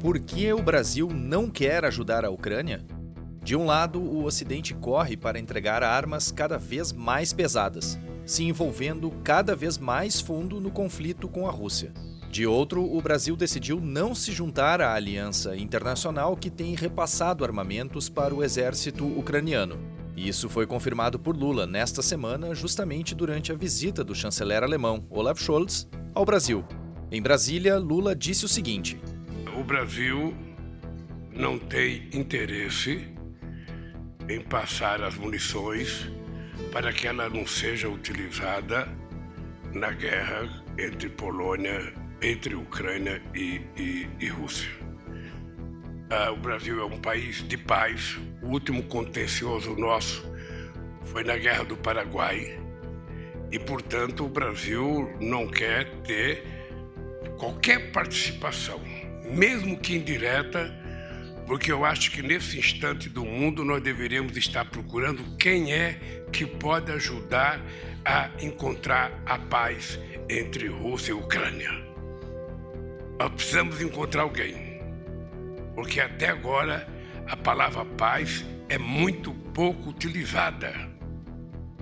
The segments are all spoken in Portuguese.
Por que o Brasil não quer ajudar a Ucrânia? De um lado, o Ocidente corre para entregar armas cada vez mais pesadas, se envolvendo cada vez mais fundo no conflito com a Rússia. De outro, o Brasil decidiu não se juntar à aliança internacional que tem repassado armamentos para o exército ucraniano. Isso foi confirmado por Lula nesta semana, justamente durante a visita do chanceler alemão Olaf Scholz ao Brasil. Em Brasília, Lula disse o seguinte: O Brasil não tem interesse em passar as munições para que ela não seja utilizada na guerra entre Polônia, entre Ucrânia e, e, e Rússia. Ah, o Brasil é um país de paz. O último contencioso nosso foi na Guerra do Paraguai. E, portanto, o Brasil não quer ter qualquer participação, mesmo que indireta, porque eu acho que nesse instante do mundo nós deveríamos estar procurando quem é que pode ajudar a encontrar a paz entre Rússia e Ucrânia. Nós precisamos encontrar alguém, porque até agora a palavra paz é muito pouco utilizada.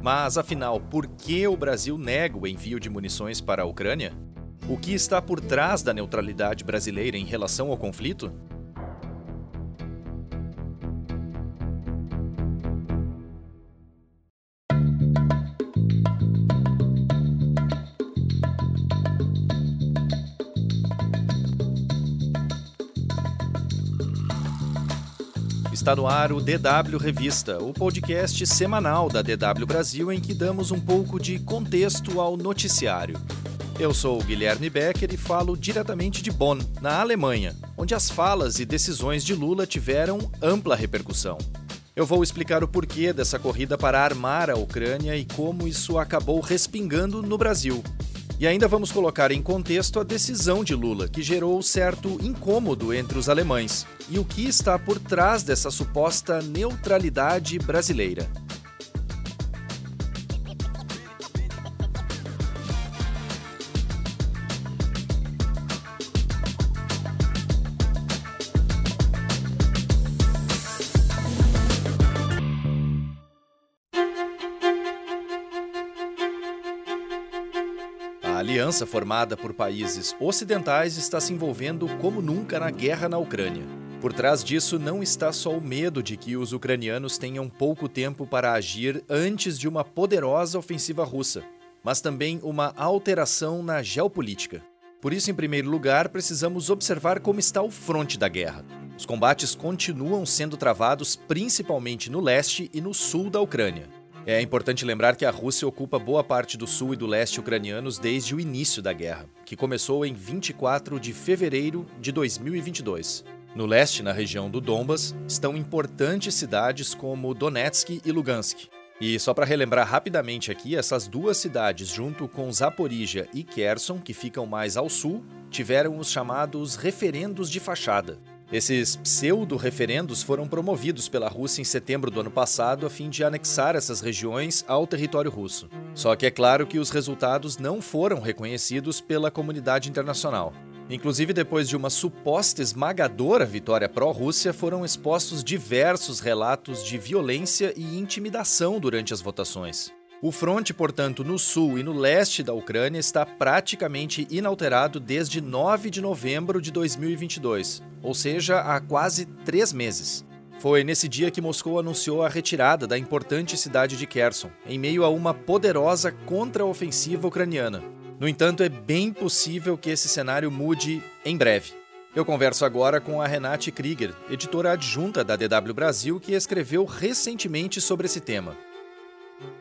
Mas afinal, por que o Brasil nega o envio de munições para a Ucrânia? O que está por trás da neutralidade brasileira em relação ao conflito? Está no ar o DW Revista, o podcast semanal da DW Brasil em que damos um pouco de contexto ao noticiário. Eu sou o Guilherme Becker e falo diretamente de Bonn, na Alemanha, onde as falas e decisões de Lula tiveram ampla repercussão. Eu vou explicar o porquê dessa corrida para armar a Ucrânia e como isso acabou respingando no Brasil, e ainda vamos colocar em contexto a decisão de Lula, que gerou certo incômodo entre os alemães, e o que está por trás dessa suposta neutralidade brasileira. Aliança formada por países ocidentais está se envolvendo como nunca na guerra na Ucrânia. Por trás disso não está só o medo de que os ucranianos tenham pouco tempo para agir antes de uma poderosa ofensiva russa, mas também uma alteração na geopolítica. Por isso, em primeiro lugar, precisamos observar como está o fronte da guerra. Os combates continuam sendo travados principalmente no leste e no sul da Ucrânia. É importante lembrar que a Rússia ocupa boa parte do sul e do leste ucranianos desde o início da guerra, que começou em 24 de fevereiro de 2022. No leste, na região do Donbas, estão importantes cidades como Donetsk e Lugansk. E só para relembrar rapidamente aqui, essas duas cidades, junto com Zaporizhia e Kherson, que ficam mais ao sul, tiveram os chamados referendos de fachada, esses pseudo-referendos foram promovidos pela Rússia em setembro do ano passado a fim de anexar essas regiões ao território russo. Só que é claro que os resultados não foram reconhecidos pela comunidade internacional. Inclusive, depois de uma suposta esmagadora vitória pró-Rússia, foram expostos diversos relatos de violência e intimidação durante as votações. O fronte, portanto, no sul e no leste da Ucrânia está praticamente inalterado desde 9 de novembro de 2022, ou seja, há quase três meses. Foi nesse dia que Moscou anunciou a retirada da importante cidade de Kherson, em meio a uma poderosa contraofensiva ucraniana. No entanto, é bem possível que esse cenário mude em breve. Eu converso agora com a Renate Krieger, editora adjunta da DW Brasil, que escreveu recentemente sobre esse tema.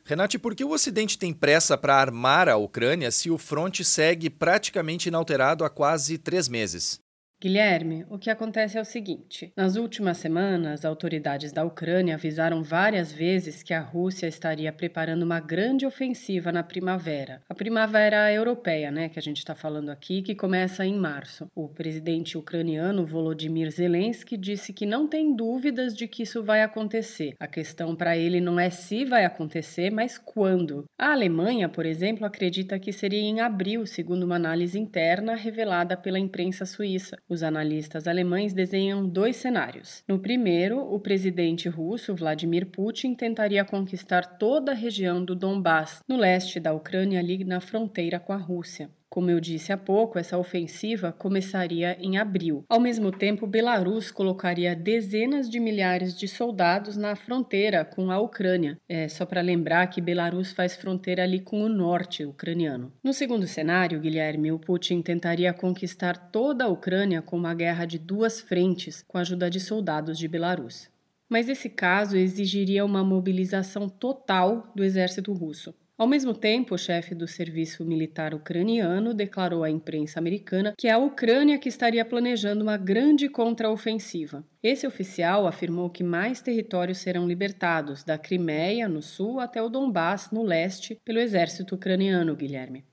Renate, por que o Ocidente tem pressa para armar a Ucrânia se o fronte segue praticamente inalterado há quase três meses? Guilherme, o que acontece é o seguinte: nas últimas semanas, autoridades da Ucrânia avisaram várias vezes que a Rússia estaria preparando uma grande ofensiva na primavera. A primavera europeia, né, que a gente está falando aqui, que começa em março. O presidente ucraniano Volodymyr Zelensky disse que não tem dúvidas de que isso vai acontecer. A questão para ele não é se vai acontecer, mas quando. A Alemanha, por exemplo, acredita que seria em abril, segundo uma análise interna revelada pela imprensa suíça. Os analistas alemães desenham dois cenários. No primeiro, o presidente russo Vladimir Putin tentaria conquistar toda a região do Donbass, no leste da Ucrânia, ali na fronteira com a Rússia. Como eu disse há pouco, essa ofensiva começaria em abril. Ao mesmo tempo, Belarus colocaria dezenas de milhares de soldados na fronteira com a Ucrânia. É só para lembrar que Belarus faz fronteira ali com o norte ucraniano. No segundo cenário, Guilherme, o Putin tentaria conquistar toda a Ucrânia com uma guerra de duas frentes, com a ajuda de soldados de Belarus. Mas esse caso exigiria uma mobilização total do exército russo. Ao mesmo tempo, o chefe do serviço militar ucraniano declarou à imprensa americana que é a Ucrânia que estaria planejando uma grande contraofensiva. Esse oficial afirmou que mais territórios serão libertados, da Crimeia, no sul, até o Donbass, no leste, pelo exército ucraniano, Guilherme.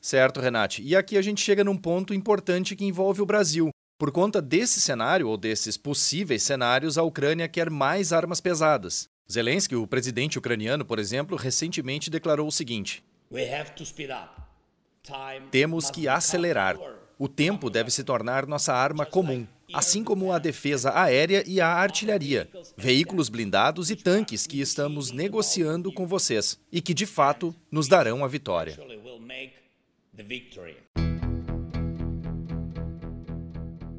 Certo, Renate. E aqui a gente chega num ponto importante que envolve o Brasil. Por conta desse cenário, ou desses possíveis cenários, a Ucrânia quer mais armas pesadas. Zelensky, o presidente ucraniano, por exemplo, recentemente declarou o seguinte: Temos que acelerar. O tempo deve se tornar nossa arma comum, assim como a defesa aérea e a artilharia, veículos blindados e tanques que estamos negociando com vocês e que de fato nos darão a vitória.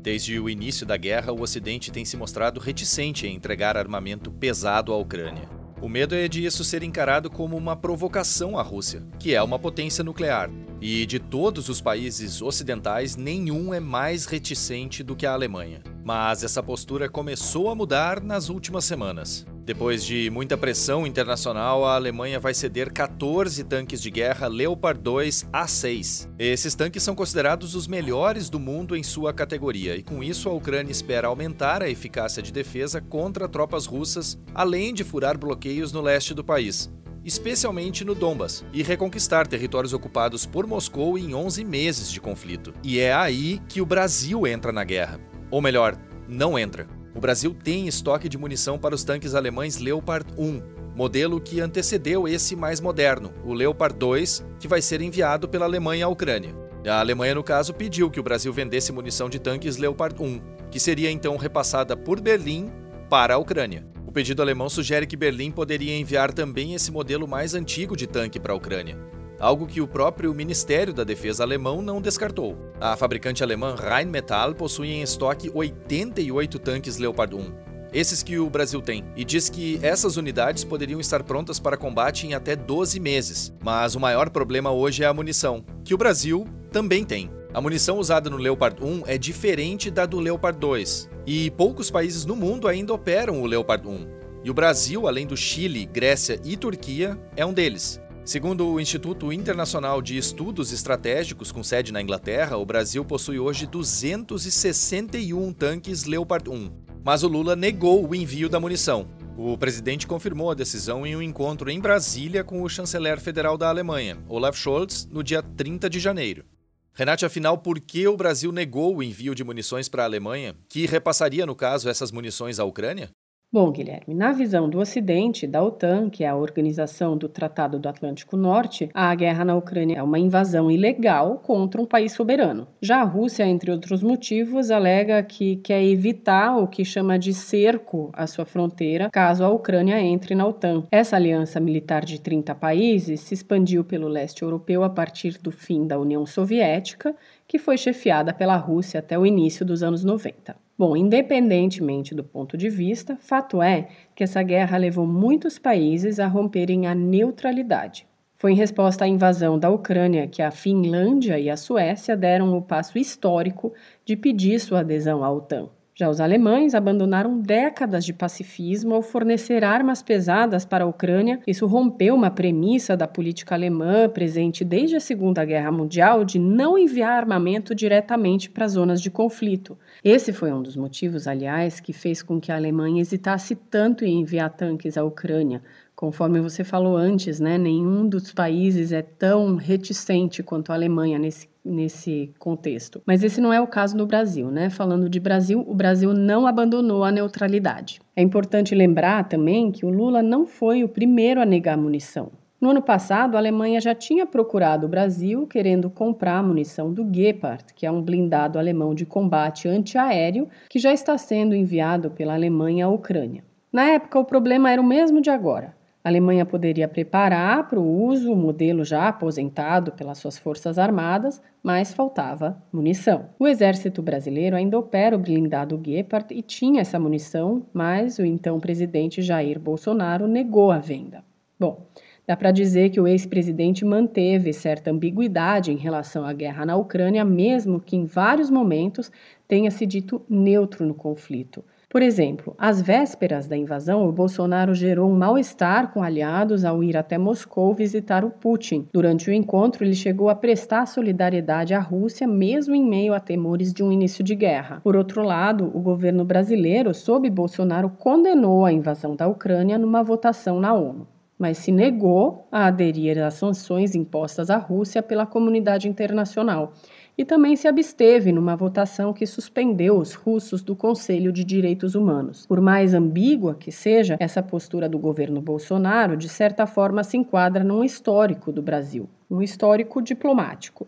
Desde o início da guerra, o Ocidente tem se mostrado reticente em entregar armamento pesado à Ucrânia. O medo é de isso ser encarado como uma provocação à Rússia, que é uma potência nuclear. E de todos os países ocidentais, nenhum é mais reticente do que a Alemanha. Mas essa postura começou a mudar nas últimas semanas. Depois de muita pressão internacional, a Alemanha vai ceder 14 tanques de guerra Leopard 2 A6. Esses tanques são considerados os melhores do mundo em sua categoria, e com isso a Ucrânia espera aumentar a eficácia de defesa contra tropas russas, além de furar bloqueios no leste do país especialmente no Donbas, e reconquistar territórios ocupados por Moscou em 11 meses de conflito. E é aí que o Brasil entra na guerra. Ou melhor, não entra. O Brasil tem estoque de munição para os tanques alemães Leopard 1, modelo que antecedeu esse mais moderno, o Leopard 2, que vai ser enviado pela Alemanha à Ucrânia. A Alemanha, no caso, pediu que o Brasil vendesse munição de tanques Leopard 1, que seria então repassada por Berlim para a Ucrânia. O pedido alemão sugere que Berlim poderia enviar também esse modelo mais antigo de tanque para a Ucrânia algo que o próprio Ministério da Defesa alemão não descartou. A fabricante alemã Rheinmetall possui em estoque 88 tanques Leopard 1. Esses que o Brasil tem, e diz que essas unidades poderiam estar prontas para combate em até 12 meses. Mas o maior problema hoje é a munição, que o Brasil também tem. A munição usada no Leopard 1 é diferente da do Leopard 2, e poucos países no mundo ainda operam o Leopard 1. E o Brasil, além do Chile, Grécia e Turquia, é um deles. Segundo o Instituto Internacional de Estudos Estratégicos, com sede na Inglaterra, o Brasil possui hoje 261 tanques Leopard 1. Mas o Lula negou o envio da munição. O presidente confirmou a decisão em um encontro em Brasília com o chanceler federal da Alemanha, Olaf Scholz, no dia 30 de janeiro. Renate, afinal, por que o Brasil negou o envio de munições para a Alemanha, que repassaria, no caso, essas munições à Ucrânia? Bom, Guilherme, na visão do Ocidente, da OTAN, que é a organização do Tratado do Atlântico Norte, a guerra na Ucrânia é uma invasão ilegal contra um país soberano. Já a Rússia, entre outros motivos, alega que quer evitar o que chama de cerco à sua fronteira caso a Ucrânia entre na OTAN. Essa aliança militar de 30 países se expandiu pelo leste europeu a partir do fim da União Soviética, que foi chefiada pela Rússia até o início dos anos 90. Bom, independentemente do ponto de vista, fato é que essa guerra levou muitos países a romperem a neutralidade. Foi em resposta à invasão da Ucrânia que a Finlândia e a Suécia deram o passo histórico de pedir sua adesão à OTAN. Já os alemães abandonaram décadas de pacifismo ao fornecer armas pesadas para a Ucrânia. Isso rompeu uma premissa da política alemã presente desde a Segunda Guerra Mundial de não enviar armamento diretamente para zonas de conflito. Esse foi um dos motivos, aliás, que fez com que a Alemanha hesitasse tanto em enviar tanques à Ucrânia. Conforme você falou antes, né, nenhum dos países é tão reticente quanto a Alemanha nesse nesse contexto. Mas esse não é o caso no Brasil, né? Falando de Brasil, o Brasil não abandonou a neutralidade. É importante lembrar também que o Lula não foi o primeiro a negar munição. No ano passado, a Alemanha já tinha procurado o Brasil querendo comprar a munição do Gepard, que é um blindado alemão de combate antiaéreo que já está sendo enviado pela Alemanha à Ucrânia. Na época, o problema era o mesmo de agora. A Alemanha poderia preparar para o uso o modelo já aposentado pelas suas forças armadas, mas faltava munição. O exército brasileiro ainda opera o blindado Gepard e tinha essa munição, mas o então presidente Jair Bolsonaro negou a venda. Bom, Dá para dizer que o ex-presidente manteve certa ambiguidade em relação à guerra na Ucrânia, mesmo que em vários momentos tenha se dito neutro no conflito. Por exemplo, às vésperas da invasão, o Bolsonaro gerou um mal-estar com aliados ao ir até Moscou visitar o Putin. Durante o encontro, ele chegou a prestar solidariedade à Rússia, mesmo em meio a temores de um início de guerra. Por outro lado, o governo brasileiro, sob Bolsonaro, condenou a invasão da Ucrânia numa votação na ONU mas se negou a aderir às sanções impostas à Rússia pela comunidade internacional e também se absteve numa votação que suspendeu os russos do Conselho de Direitos Humanos. Por mais ambígua que seja, essa postura do governo Bolsonaro, de certa forma, se enquadra num histórico do Brasil, um histórico diplomático.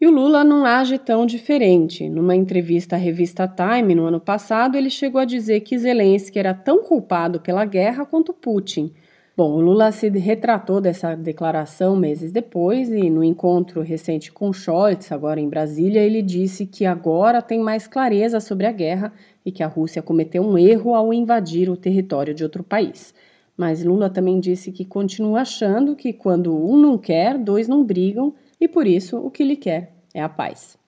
E o Lula não age tão diferente. Numa entrevista à revista Time no ano passado, ele chegou a dizer que Zelensky era tão culpado pela guerra quanto Putin Bom, o Lula se retratou dessa declaração meses depois e no encontro recente com Scholz, agora em Brasília, ele disse que agora tem mais clareza sobre a guerra e que a Rússia cometeu um erro ao invadir o território de outro país. Mas Lula também disse que continua achando que quando um não quer, dois não brigam e por isso o que ele quer é a paz.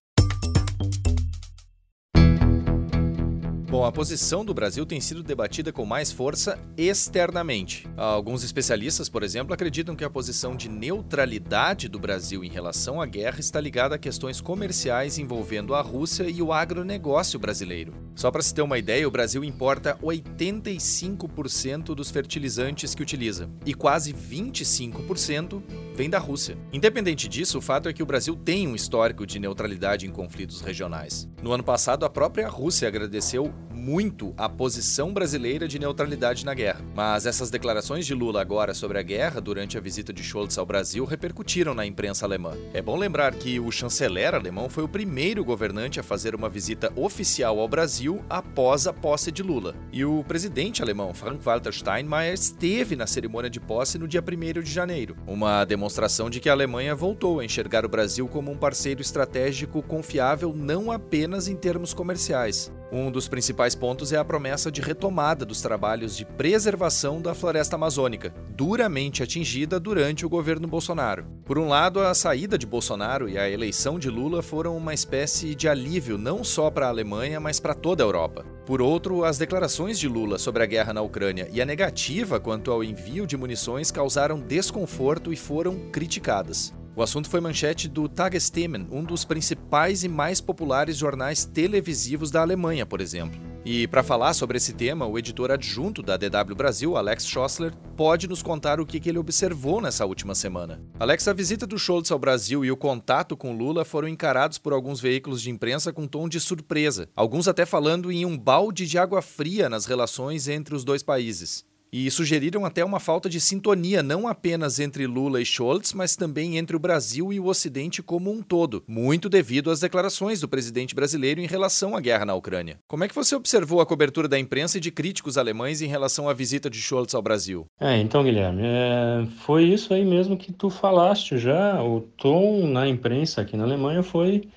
Bom, a posição do Brasil tem sido debatida com mais força externamente. Alguns especialistas, por exemplo, acreditam que a posição de neutralidade do Brasil em relação à guerra está ligada a questões comerciais envolvendo a Rússia e o agronegócio brasileiro. Só para se ter uma ideia, o Brasil importa 85% dos fertilizantes que utiliza e quase 25% vem da Rússia. Independente disso, o fato é que o Brasil tem um histórico de neutralidade em conflitos regionais. No ano passado, a própria Rússia agradeceu muito a posição brasileira de neutralidade na guerra. Mas essas declarações de Lula agora sobre a guerra durante a visita de Scholz ao Brasil repercutiram na imprensa alemã. É bom lembrar que o chanceler alemão foi o primeiro governante a fazer uma visita oficial ao Brasil após a posse de Lula. E o presidente alemão Frank-Walter Steinmeier esteve na cerimônia de posse no dia 1 de janeiro, uma demonstração de que a Alemanha voltou a enxergar o Brasil como um parceiro estratégico confiável não apenas em termos comerciais. Um dos principais pontos é a promessa de retomada dos trabalhos de preservação da floresta amazônica, duramente atingida durante o governo Bolsonaro. Por um lado, a saída de Bolsonaro e a eleição de Lula foram uma espécie de alívio não só para a Alemanha, mas para toda a Europa. Por outro, as declarações de Lula sobre a guerra na Ucrânia e a negativa quanto ao envio de munições causaram desconforto e foram criticadas. O assunto foi manchete do Tagesthemen, um dos principais e mais populares jornais televisivos da Alemanha, por exemplo. E para falar sobre esse tema, o editor adjunto da DW Brasil, Alex Schossler, pode nos contar o que, ele observou nessa última semana. Alex, a visita do Scholz ao Brasil e o contato com Lula foram encarados por alguns veículos de imprensa com tom de surpresa, alguns até falando em um balde de água fria nas relações entre os dois países e sugeriram até uma falta de sintonia não apenas entre Lula e Scholz, mas também entre o Brasil e o Ocidente como um todo, muito devido às declarações do presidente brasileiro em relação à guerra na Ucrânia. Como é que você observou a cobertura da imprensa e de críticos alemães em relação à visita de Scholz ao Brasil? É, então, Guilherme, é, foi isso aí mesmo que tu falaste já. O tom na imprensa aqui na Alemanha foi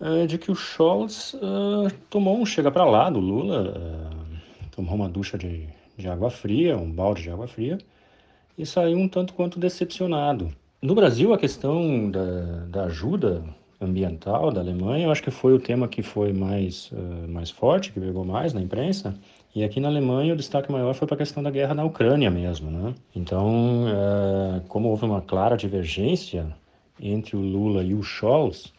é, de que o Scholz uh, tomou um chega para lá do Lula, uh, tomou uma ducha de de água fria, um balde de água fria, e saiu um tanto quanto decepcionado. No Brasil, a questão da, da ajuda ambiental da Alemanha, eu acho que foi o tema que foi mais, uh, mais forte, que pegou mais na imprensa. E aqui na Alemanha o destaque maior foi para a questão da guerra na Ucrânia mesmo, né? Então, uh, como houve uma clara divergência entre o Lula e o Scholz,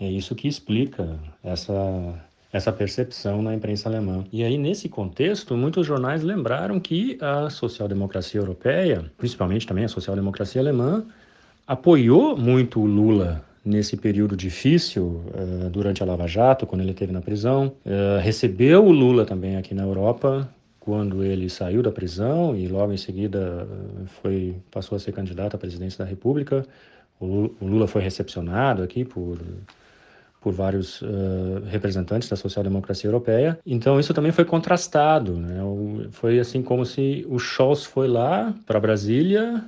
é isso que explica essa essa percepção na imprensa alemã. E aí, nesse contexto, muitos jornais lembraram que a social-democracia europeia, principalmente também a social-democracia alemã, apoiou muito o Lula nesse período difícil uh, durante a Lava Jato, quando ele esteve na prisão. Uh, recebeu o Lula também aqui na Europa quando ele saiu da prisão e logo em seguida foi passou a ser candidato à presidência da República. O Lula foi recepcionado aqui por por vários uh, representantes da social-democracia europeia. Então isso também foi contrastado, né? Foi assim como se o Scholz foi lá para Brasília,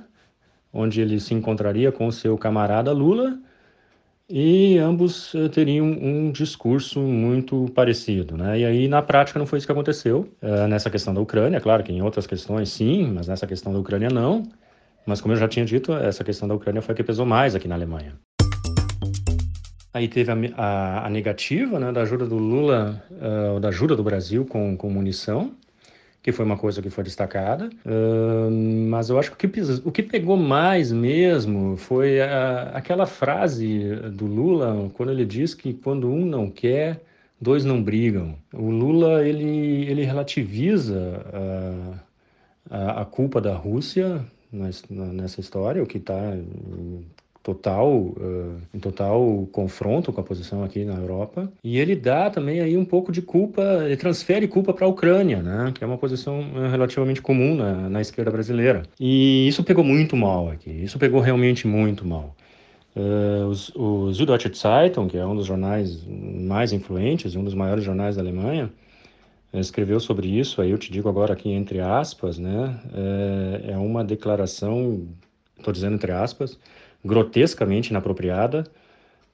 onde ele se encontraria com seu camarada Lula, e ambos uh, teriam um discurso muito parecido, né? E aí na prática não foi isso que aconteceu uh, nessa questão da Ucrânia, claro que em outras questões sim, mas nessa questão da Ucrânia não. Mas como eu já tinha dito, essa questão da Ucrânia foi a que pesou mais aqui na Alemanha. Aí teve a, a, a negativa né, da ajuda do Lula, uh, da ajuda do Brasil com, com munição, que foi uma coisa que foi destacada. Uh, mas eu acho que o que, o que pegou mais mesmo foi a, aquela frase do Lula, quando ele diz que quando um não quer, dois não brigam. O Lula ele, ele relativiza a, a, culpa da Rússia nessa história, o que está total, uh, em total confronto com a posição aqui na Europa. E ele dá também aí um pouco de culpa, ele transfere culpa para a Ucrânia, né? que é uma posição relativamente comum na, na esquerda brasileira. E isso pegou muito mal aqui, isso pegou realmente muito mal. Uh, os, o Süddeutsche Zeitung, que é um dos jornais mais influentes, um dos maiores jornais da Alemanha, escreveu sobre isso, aí eu te digo agora aqui entre aspas, né? É uma declaração, estou dizendo entre aspas, grotescamente inapropriada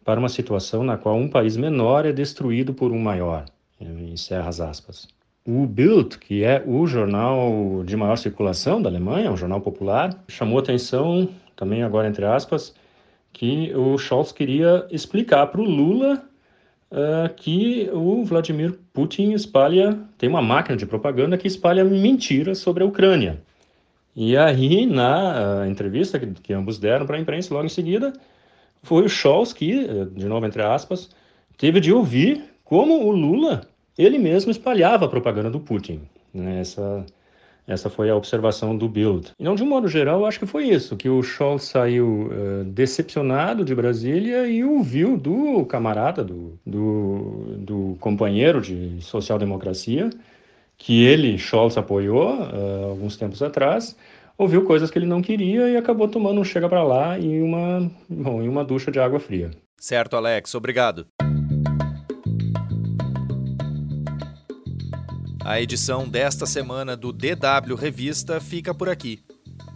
para uma situação na qual um país menor é destruído por um maior. Encerra as aspas. O Bild, que é o jornal de maior circulação da Alemanha, um jornal popular, chamou atenção, também agora entre aspas, que o Scholz queria explicar para o Lula uh, que o Vladimir Putin espalha, tem uma máquina de propaganda que espalha mentiras sobre a Ucrânia. E aí, na uh, entrevista que, que, ambos deram para a imprensa, logo em seguida, foi o Scholz que, eh, de novo entre aspas, teve de ouvir como o Lula, ele mesmo espalhava a propaganda do Putin. Né? Essa, essa foi a observação do Bild. Então, de um modo geral, eu acho que foi isso, que o Scholz saiu uh, decepcionado de Brasília e ouviu do camarada, do, do, do companheiro de social-democracia, que ele, Scholz, apoiou uh, alguns tempos atrás, ouviu coisas que ele não queria e acabou tomando um chega para lá em uma, bom, em uma ducha de água fria. Certo, Alex, obrigado. A edição desta semana do DW Revista fica por aqui.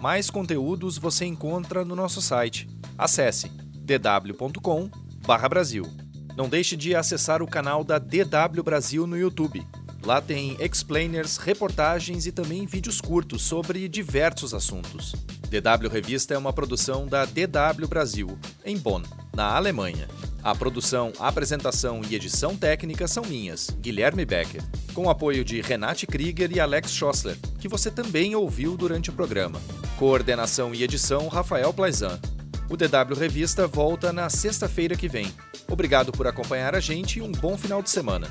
Mais conteúdos você encontra no nosso site. Acesse dw.com/brasil. Não deixe de acessar o canal da DW Brasil no YouTube Lá tem explainers, reportagens e também vídeos curtos sobre diversos assuntos. DW Revista é uma produção da DW Brasil, em Bonn, na Alemanha. A produção, apresentação e edição técnica são minhas, Guilherme Becker, com apoio de Renate Krieger e Alex Schossler, que você também ouviu durante o programa. Coordenação e edição Rafael Plaizan. O DW Revista volta na sexta-feira que vem. Obrigado por acompanhar a gente e um bom final de semana.